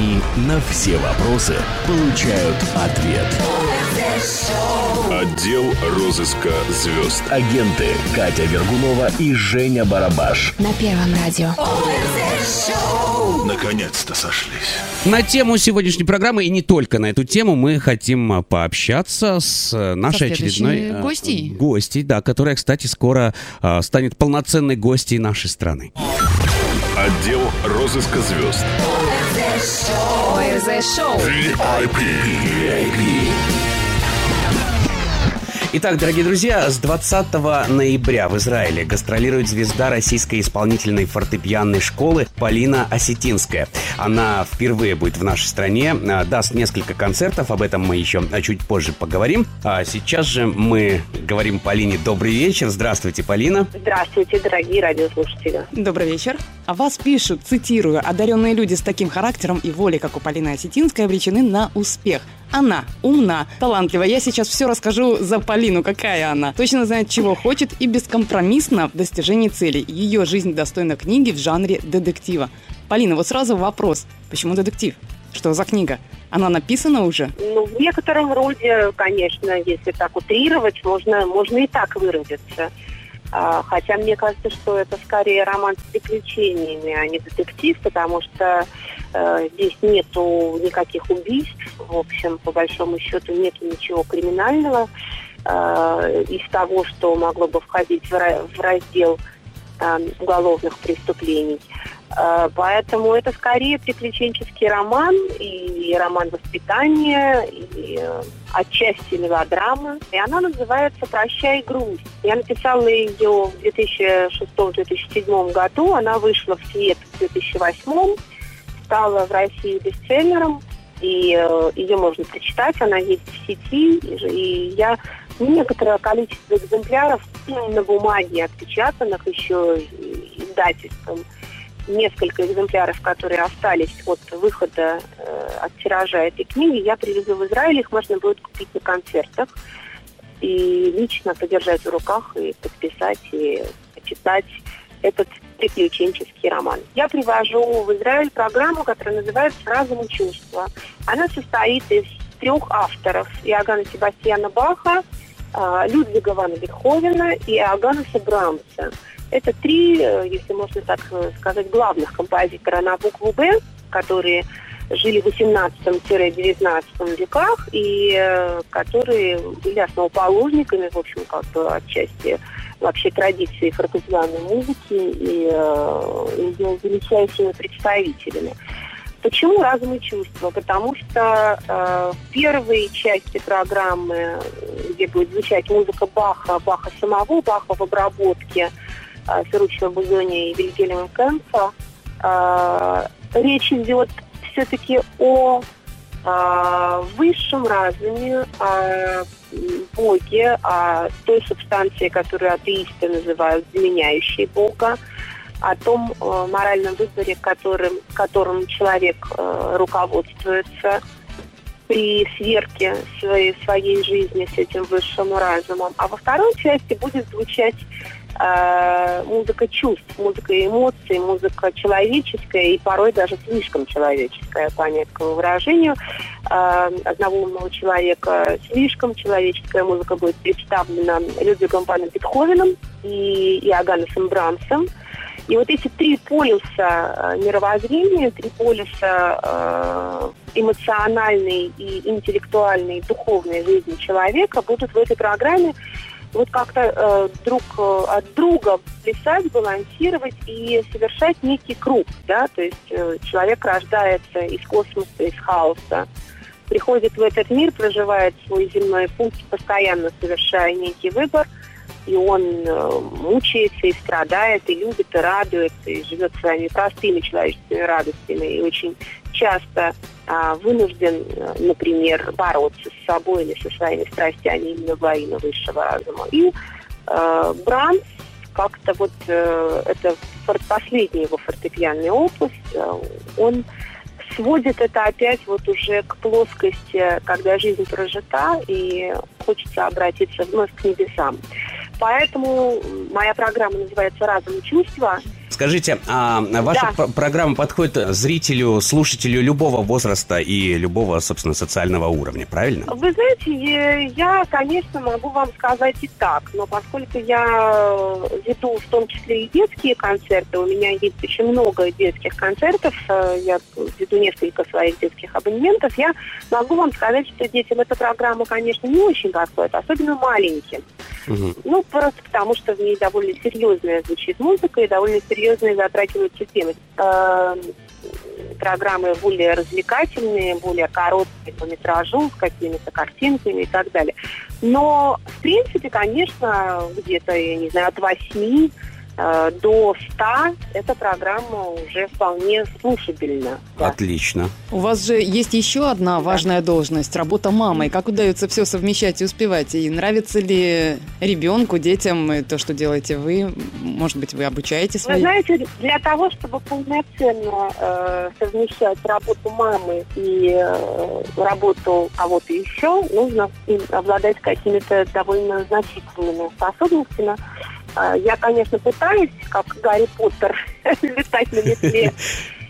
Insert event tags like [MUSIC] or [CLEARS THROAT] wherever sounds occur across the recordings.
Они на все вопросы получают ответ. Отдел розыска звезд. Агенты Катя Вергунова и Женя Барабаш. На Первом радио. Наконец-то сошлись. На тему сегодняшней программы, и не только на эту тему, мы хотим пообщаться с э, нашей очередной а, гостьей. гостьей, да, которая, кстати, скоро а, станет полноценной гостьей нашей страны. Отдел розыска звезд. ОРЗ Шоу. Итак, дорогие друзья, с 20 ноября в Израиле гастролирует звезда российской исполнительной фортепианной школы Полина Осетинская. Она впервые будет в нашей стране, а, даст несколько концертов, об этом мы еще а, чуть позже поговорим. А сейчас же мы говорим Полине добрый вечер. Здравствуйте, Полина. Здравствуйте, дорогие радиослушатели. Добрый вечер. О вас пишут, цитирую, одаренные люди с таким характером и волей, как у Полины Осетинской, обречены на успех. Она умна, талантлива. Я сейчас все расскажу за Полину, какая она. Точно знает, чего хочет и бескомпромиссно в достижении целей. Ее жизнь достойна книги в жанре детектива. Полина, вот сразу вопрос. Почему детектив? Что за книга? Она написана уже? Ну, в некотором роде, конечно, если так утрировать, можно, можно и так выразиться. А, Хотя мне кажется, что это скорее роман с приключениями, а не детектив, потому что э, здесь нету никаких убийств. В общем, по большому счету, нету ничего криминального э, из того, что могло бы входить в, в раздел э, уголовных преступлений. Поэтому это скорее приключенческий роман и роман воспитания, и э, отчасти мелодрама. И она называется «Прощай, грусть». Я написала ее в 2006-2007 году. Она вышла в свет в 2008 стала в России бестселлером. И э, ее можно прочитать, она есть в сети. И, я некоторое количество экземпляров на бумаге отпечатанных еще издательством несколько экземпляров, которые остались от выхода, э, от тиража этой книги, я привезу в Израиль. Их можно будет купить на концертах и лично подержать в руках и подписать, и почитать этот приключенческий роман. Я привожу в Израиль программу, которая называется «Разум и чувства». Она состоит из трех авторов. Иоганна Себастьяна Баха, Людвига вана Бетховена и Иоганнеса Брамса. Это три, э, если можно так э, сказать, главных композитора на букву «Б», которые жили в 18-19 веках и э, которые были основоположниками, в общем, как бы отчасти вообще традиции фортепианной музыки и ее величайшими представителями. Почему разум и чувство? Потому что э, в первой части программы, где будет звучать музыка Баха, Баха самого, Баха в обработке э, Ферруччо Бузони и Вильгельма Кэмпа, э, речь идет все-таки о э, высшем разуме, о Боге, о той субстанции, которую атеисты называют заменяющей Бога, о том э, моральном выборе, которым, которым человек э, руководствуется при сверке своей, своей жизни с этим высшим разумом. А во второй части будет звучать э, музыка чувств, музыка эмоций, музыка человеческая и порой даже слишком человеческая, по некоторому выражению. Э, одного умного человека слишком человеческая музыка будет представлена Людвигом ваном Бетховеном и Иоганнесом Брамсом. И вот эти три полюса э, мировоззрения, три полюса э, эмоциональной и интеллектуальной, и духовной жизни человека будут в этой программе вот как-то э, друг э, от друга плясать, балансировать и совершать некий круг, да, то есть э, человек рождается из космоса, из хаоса, приходит в этот мир, проживает свой земной путь, постоянно совершая некий выбор, и он э, мучается и страдает, и любит, и радуется, и живет своими простыми человеческими радостями, и очень часто а, вынужден, э, например, бороться с собой или со своими страстями именно во имя высшего разума. И э, Брамс как-то вот э, это последний его фортепианный опус, э, он сводит это опять вот уже к плоскости, когда жизнь прожита и хочется обратиться вновь к небесам. Поэтому моя программа называется «Разум и чувства». Скажите, а ваша Да. программа подходит зрителю, слушателю любого возраста и любого, собственно, социального уровня, правильно? Вы знаете, я, конечно, могу вам сказать и так, но поскольку я веду в том числе и детские концерты, у меня есть очень много детских концертов, э, я веду несколько своих детских абонементов, я могу вам сказать, что детям эта программа, конечно, не очень подходит, особенно маленьким. Ну, просто потому, что в ней довольно серьезная звучит музыка и довольно серьезные затрагиваются темы. Э, Программы более развлекательные, более короткие по метражу, с какими-то картинками и так далее. Но, в принципе, конечно, где-то, я не знаю, от 8 э, до 100 эта программа уже вполне слушабельна. Да. Отлично. У вас же есть еще одна важная должность – работа мамой. Как удается все совмещать и успевать? И нравится ли ребенку, детям э, то, что делаете вы? Может быть, вы обучаете Вы своих? знаете, для того, чтобы полноценно э, совмещать работу мамы и э, работу кого-то еще, нужно им обладать какими-то довольно значительными способностями. Э, я, конечно, пытаюсь, как Гарри Поттер, [LAUGHS] летать на метле.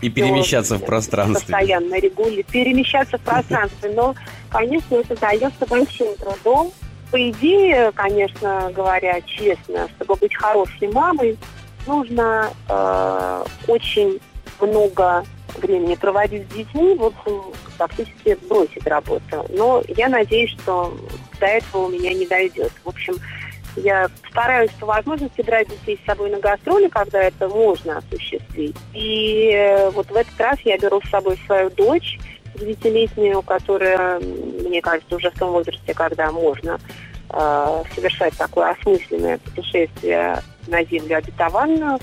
И перемещаться в пространстве. Постоянно регули, перемещаться в пространстве. Но, конечно, это дается большим трудом. По идее, конечно говоря, честно, чтобы быть хорошей мамой, нужно э, очень много времени проводить с детьми, вот фактически бросить работу. Но я надеюсь, что до этого у меня не дойдет. В общем, я стараюсь по возможности брать детей с собой на гастроли, когда это можно осуществить. И э, вот в этот раз я беру с собой свою дочь, девятилетнюю, которая, мне кажется, уже в том возрасте, когда можно э, совершать такое осмысленное путешествие на землю обетованную.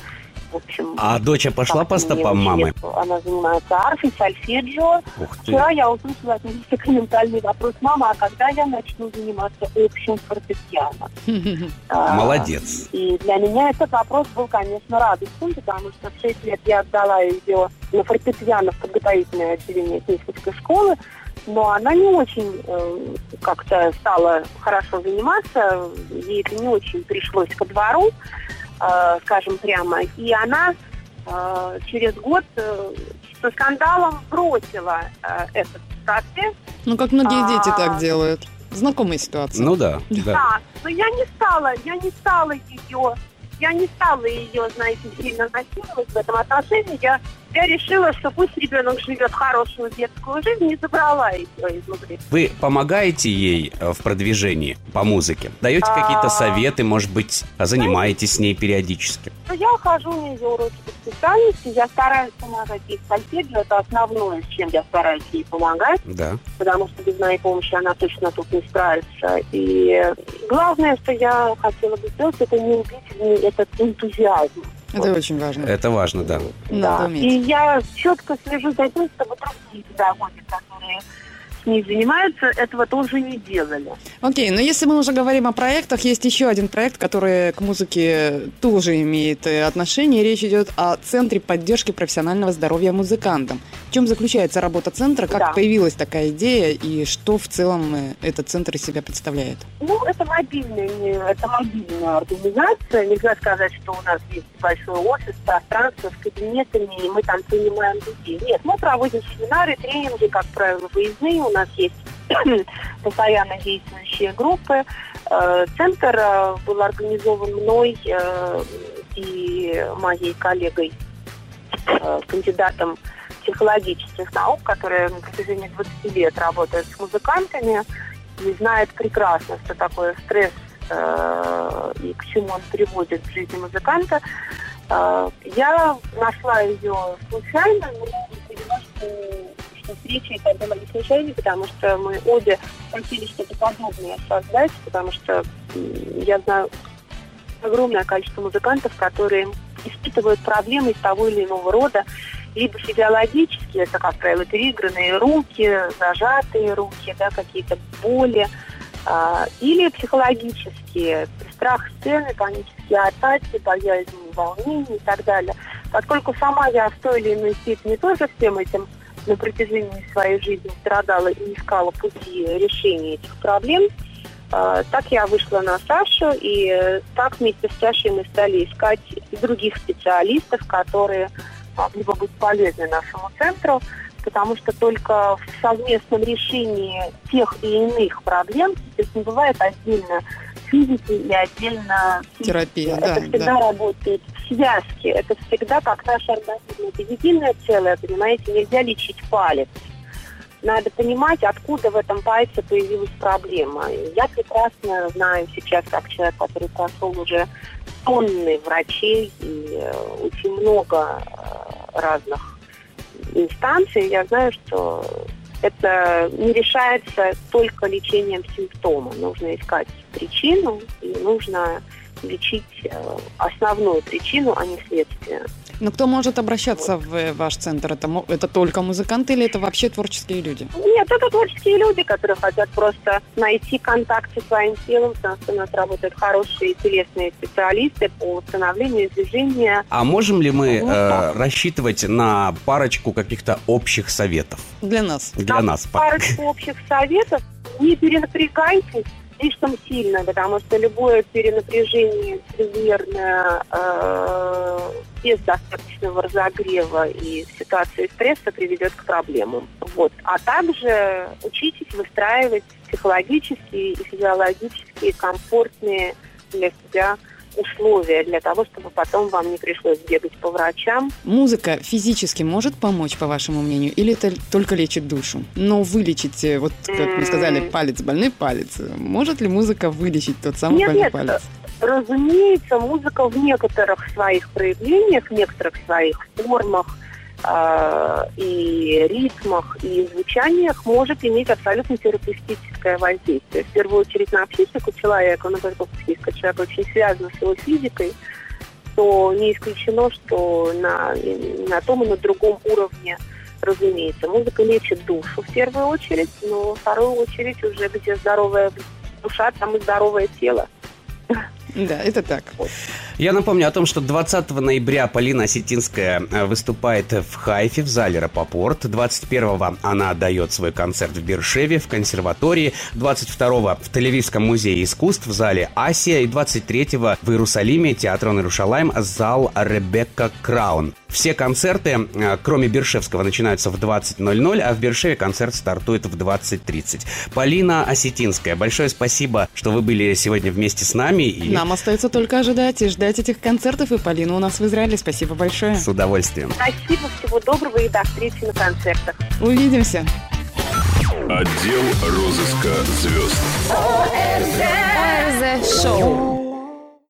В общем, А доча пошла по стопам мамы? Она занимается арфой, ты. Вчера я услышала от нее сакраментальный вопрос. Мама, а когда я начну заниматься общим фортепиано? [LAUGHS] А, Молодец. И для меня этот вопрос был, конечно, радостным, потому что в 6 лет я отдала ее на фортепиано в подготовительное отделение технической школы, но она не очень э, как-то стала хорошо заниматься, ей это не очень пришлось ко двору, скажем прямо, и она э, через год э, со скандалом бросила э, этот процесс, Ну, как многие дети А. так делают. Знакомая ситуация. Ну да, да. Да, но я не стала, я не стала ее, я не стала ее, знаете, сильно насиловать в этом отношении. Я, я решила, что пусть ребенок живет хорошую детскую жизнь, не забрала ее изнутри. Вы помогаете ей э, в продвижении по музыке? Даете А. какие-то советы, может быть, занимаетесь с ней периодически? Но я хожу на ее уроки по специальности, я стараюсь помогать ей в сольфеджио, это основное, с чем я стараюсь ей помогать. Да. потому что без моей помощи она точно тут не справится. И главное, что я хотела бы сделать, это не убить в ней этот энтузиазм. Это очень важно. Это важно, да. Да. И я четко слежу за тем, чтобы другие педагоги, которые с ней занимаются, этого тоже не делали. Окей, но если мы уже говорим о проектах, есть еще один проект, который к музыке тоже имеет э, отношение. Речь идет о Центре поддержки профессионального здоровья музыкантам. В чем заключается работа центра, как Да. появилась такая идея и что в целом э, этот центр из себя представляет? Ну, это мобильная, это мобильная организация. Нельзя сказать, что у нас есть большой офис, пространство с кабинетами, и мы там принимаем людей. Нет, мы проводим семинары, тренинги, как правило, выездные. У нас есть [CLEARS THROAT] постоянно действующие группы. Э, Центр э, был организован мной и моей коллегой, кандидатом психологических наук, которая на протяжении 20 лет работает с музыкантами и знает прекрасно, что такое стресс э, и к чему он приводит в жизни музыканта. Э, я нашла ее случайно, но поняла, что, что встреча это была не случайной, потому что мы обе хотели что-то подобное создать, потому что я знаю огромное количество музыкантов, которые испытывают проблемы того или иного рода, либо физиологические, это, как правило, переигранные руки, зажатые руки, да, какие-то боли, а, или психологические, страх сцены, панические атаки, боязнь волнений и так далее. Поскольку сама я в той или иной степени тоже всем этим на протяжении своей жизни страдала и искала пути решения этих проблем, А, Так я вышла на Сашу, и так вместе с Сашей мы стали искать других специалистов, которые могли бы быть полезны нашему центру, потому что только в совместном решении тех и иных проблем, то есть не бывает отдельно физики или отдельно Терапия, это да, всегда да. работает в связке. Это всегда как наш организм. Это единое целое, понимаете, нельзя лечить палец. Надо понимать, откуда в этом пальце появилась проблема. Я прекрасно знаю сейчас, как человек, который прошел уже тонны врачей и э, очень много э, разных инстанций, я знаю, что это не решается только лечением симптома. Нужно искать причину и нужно лечить э, основную причину, а не следствие. Но кто может обращаться в э, ваш центр? Это, мо- это только музыканты или это вообще творческие люди? Нет, это творческие люди, которые хотят просто найти контакт со своим телом, потому что у нас работают хорошие, интересные специалисты по восстановлению движения. А можем ли мы Ну, э, рассчитывать на парочку каких-то общих советов Для нас. для Там нас? Парочку общих советов. Не перенапрягайтесь слишком сильно, потому что любое перенапряжение чрезмерное э, без достаточного разогрева и ситуации стресса приведет к проблемам. Вот. А также учитесь выстраивать психологические и физиологические комфортные для себя условия для того, чтобы потом вам не пришлось бегать по врачам, Музыка физически может помочь, по вашему мнению, или это только лечит душу? Но вылечить, э, вот как мы сказали, палец, больной палец, может ли музыка вылечить тот самый Нет, больной нет, палец? Разумеется, музыка в некоторых своих проявлениях, в некоторых своих формах э, и ритмах, и звучаниях может иметь абсолютно терапевтическое воздействие. В первую очередь на психику человека, ну, поскольку психика человека очень связана с его физикой, то не исключено, что на, на том и на другом уровне, разумеется, музыка лечит душу в первую очередь, но во вторую очередь уже где здоровая душа, там и здоровое тело. Да, это так. Я напомню о том, что 20 ноября Полина Осетинская э, выступает в Хайфе в зале Рапопорт. 21-го она дает свой концерт в Бершеве в консерватории. 22-го в Тель-Авивском музее искусств в зале Асия. И 23-го в Иерусалиме театрон Иерушалайм зал Ребекка Краун. Все концерты, э, кроме Бершевского, начинаются в 20.00, а в Бершеве концерт стартует в 20.30. Полина Осетинская, большое спасибо, что вы были сегодня вместе с нами. И Нам остается только ожидать и ждать этих концертов. И Полина у нас в Израиле. Спасибо большое. с удовольствием. Спасибо, всего доброго и до встречи на концертах. Увидимся. Отдел розыска звезд. ОРЗ шоу.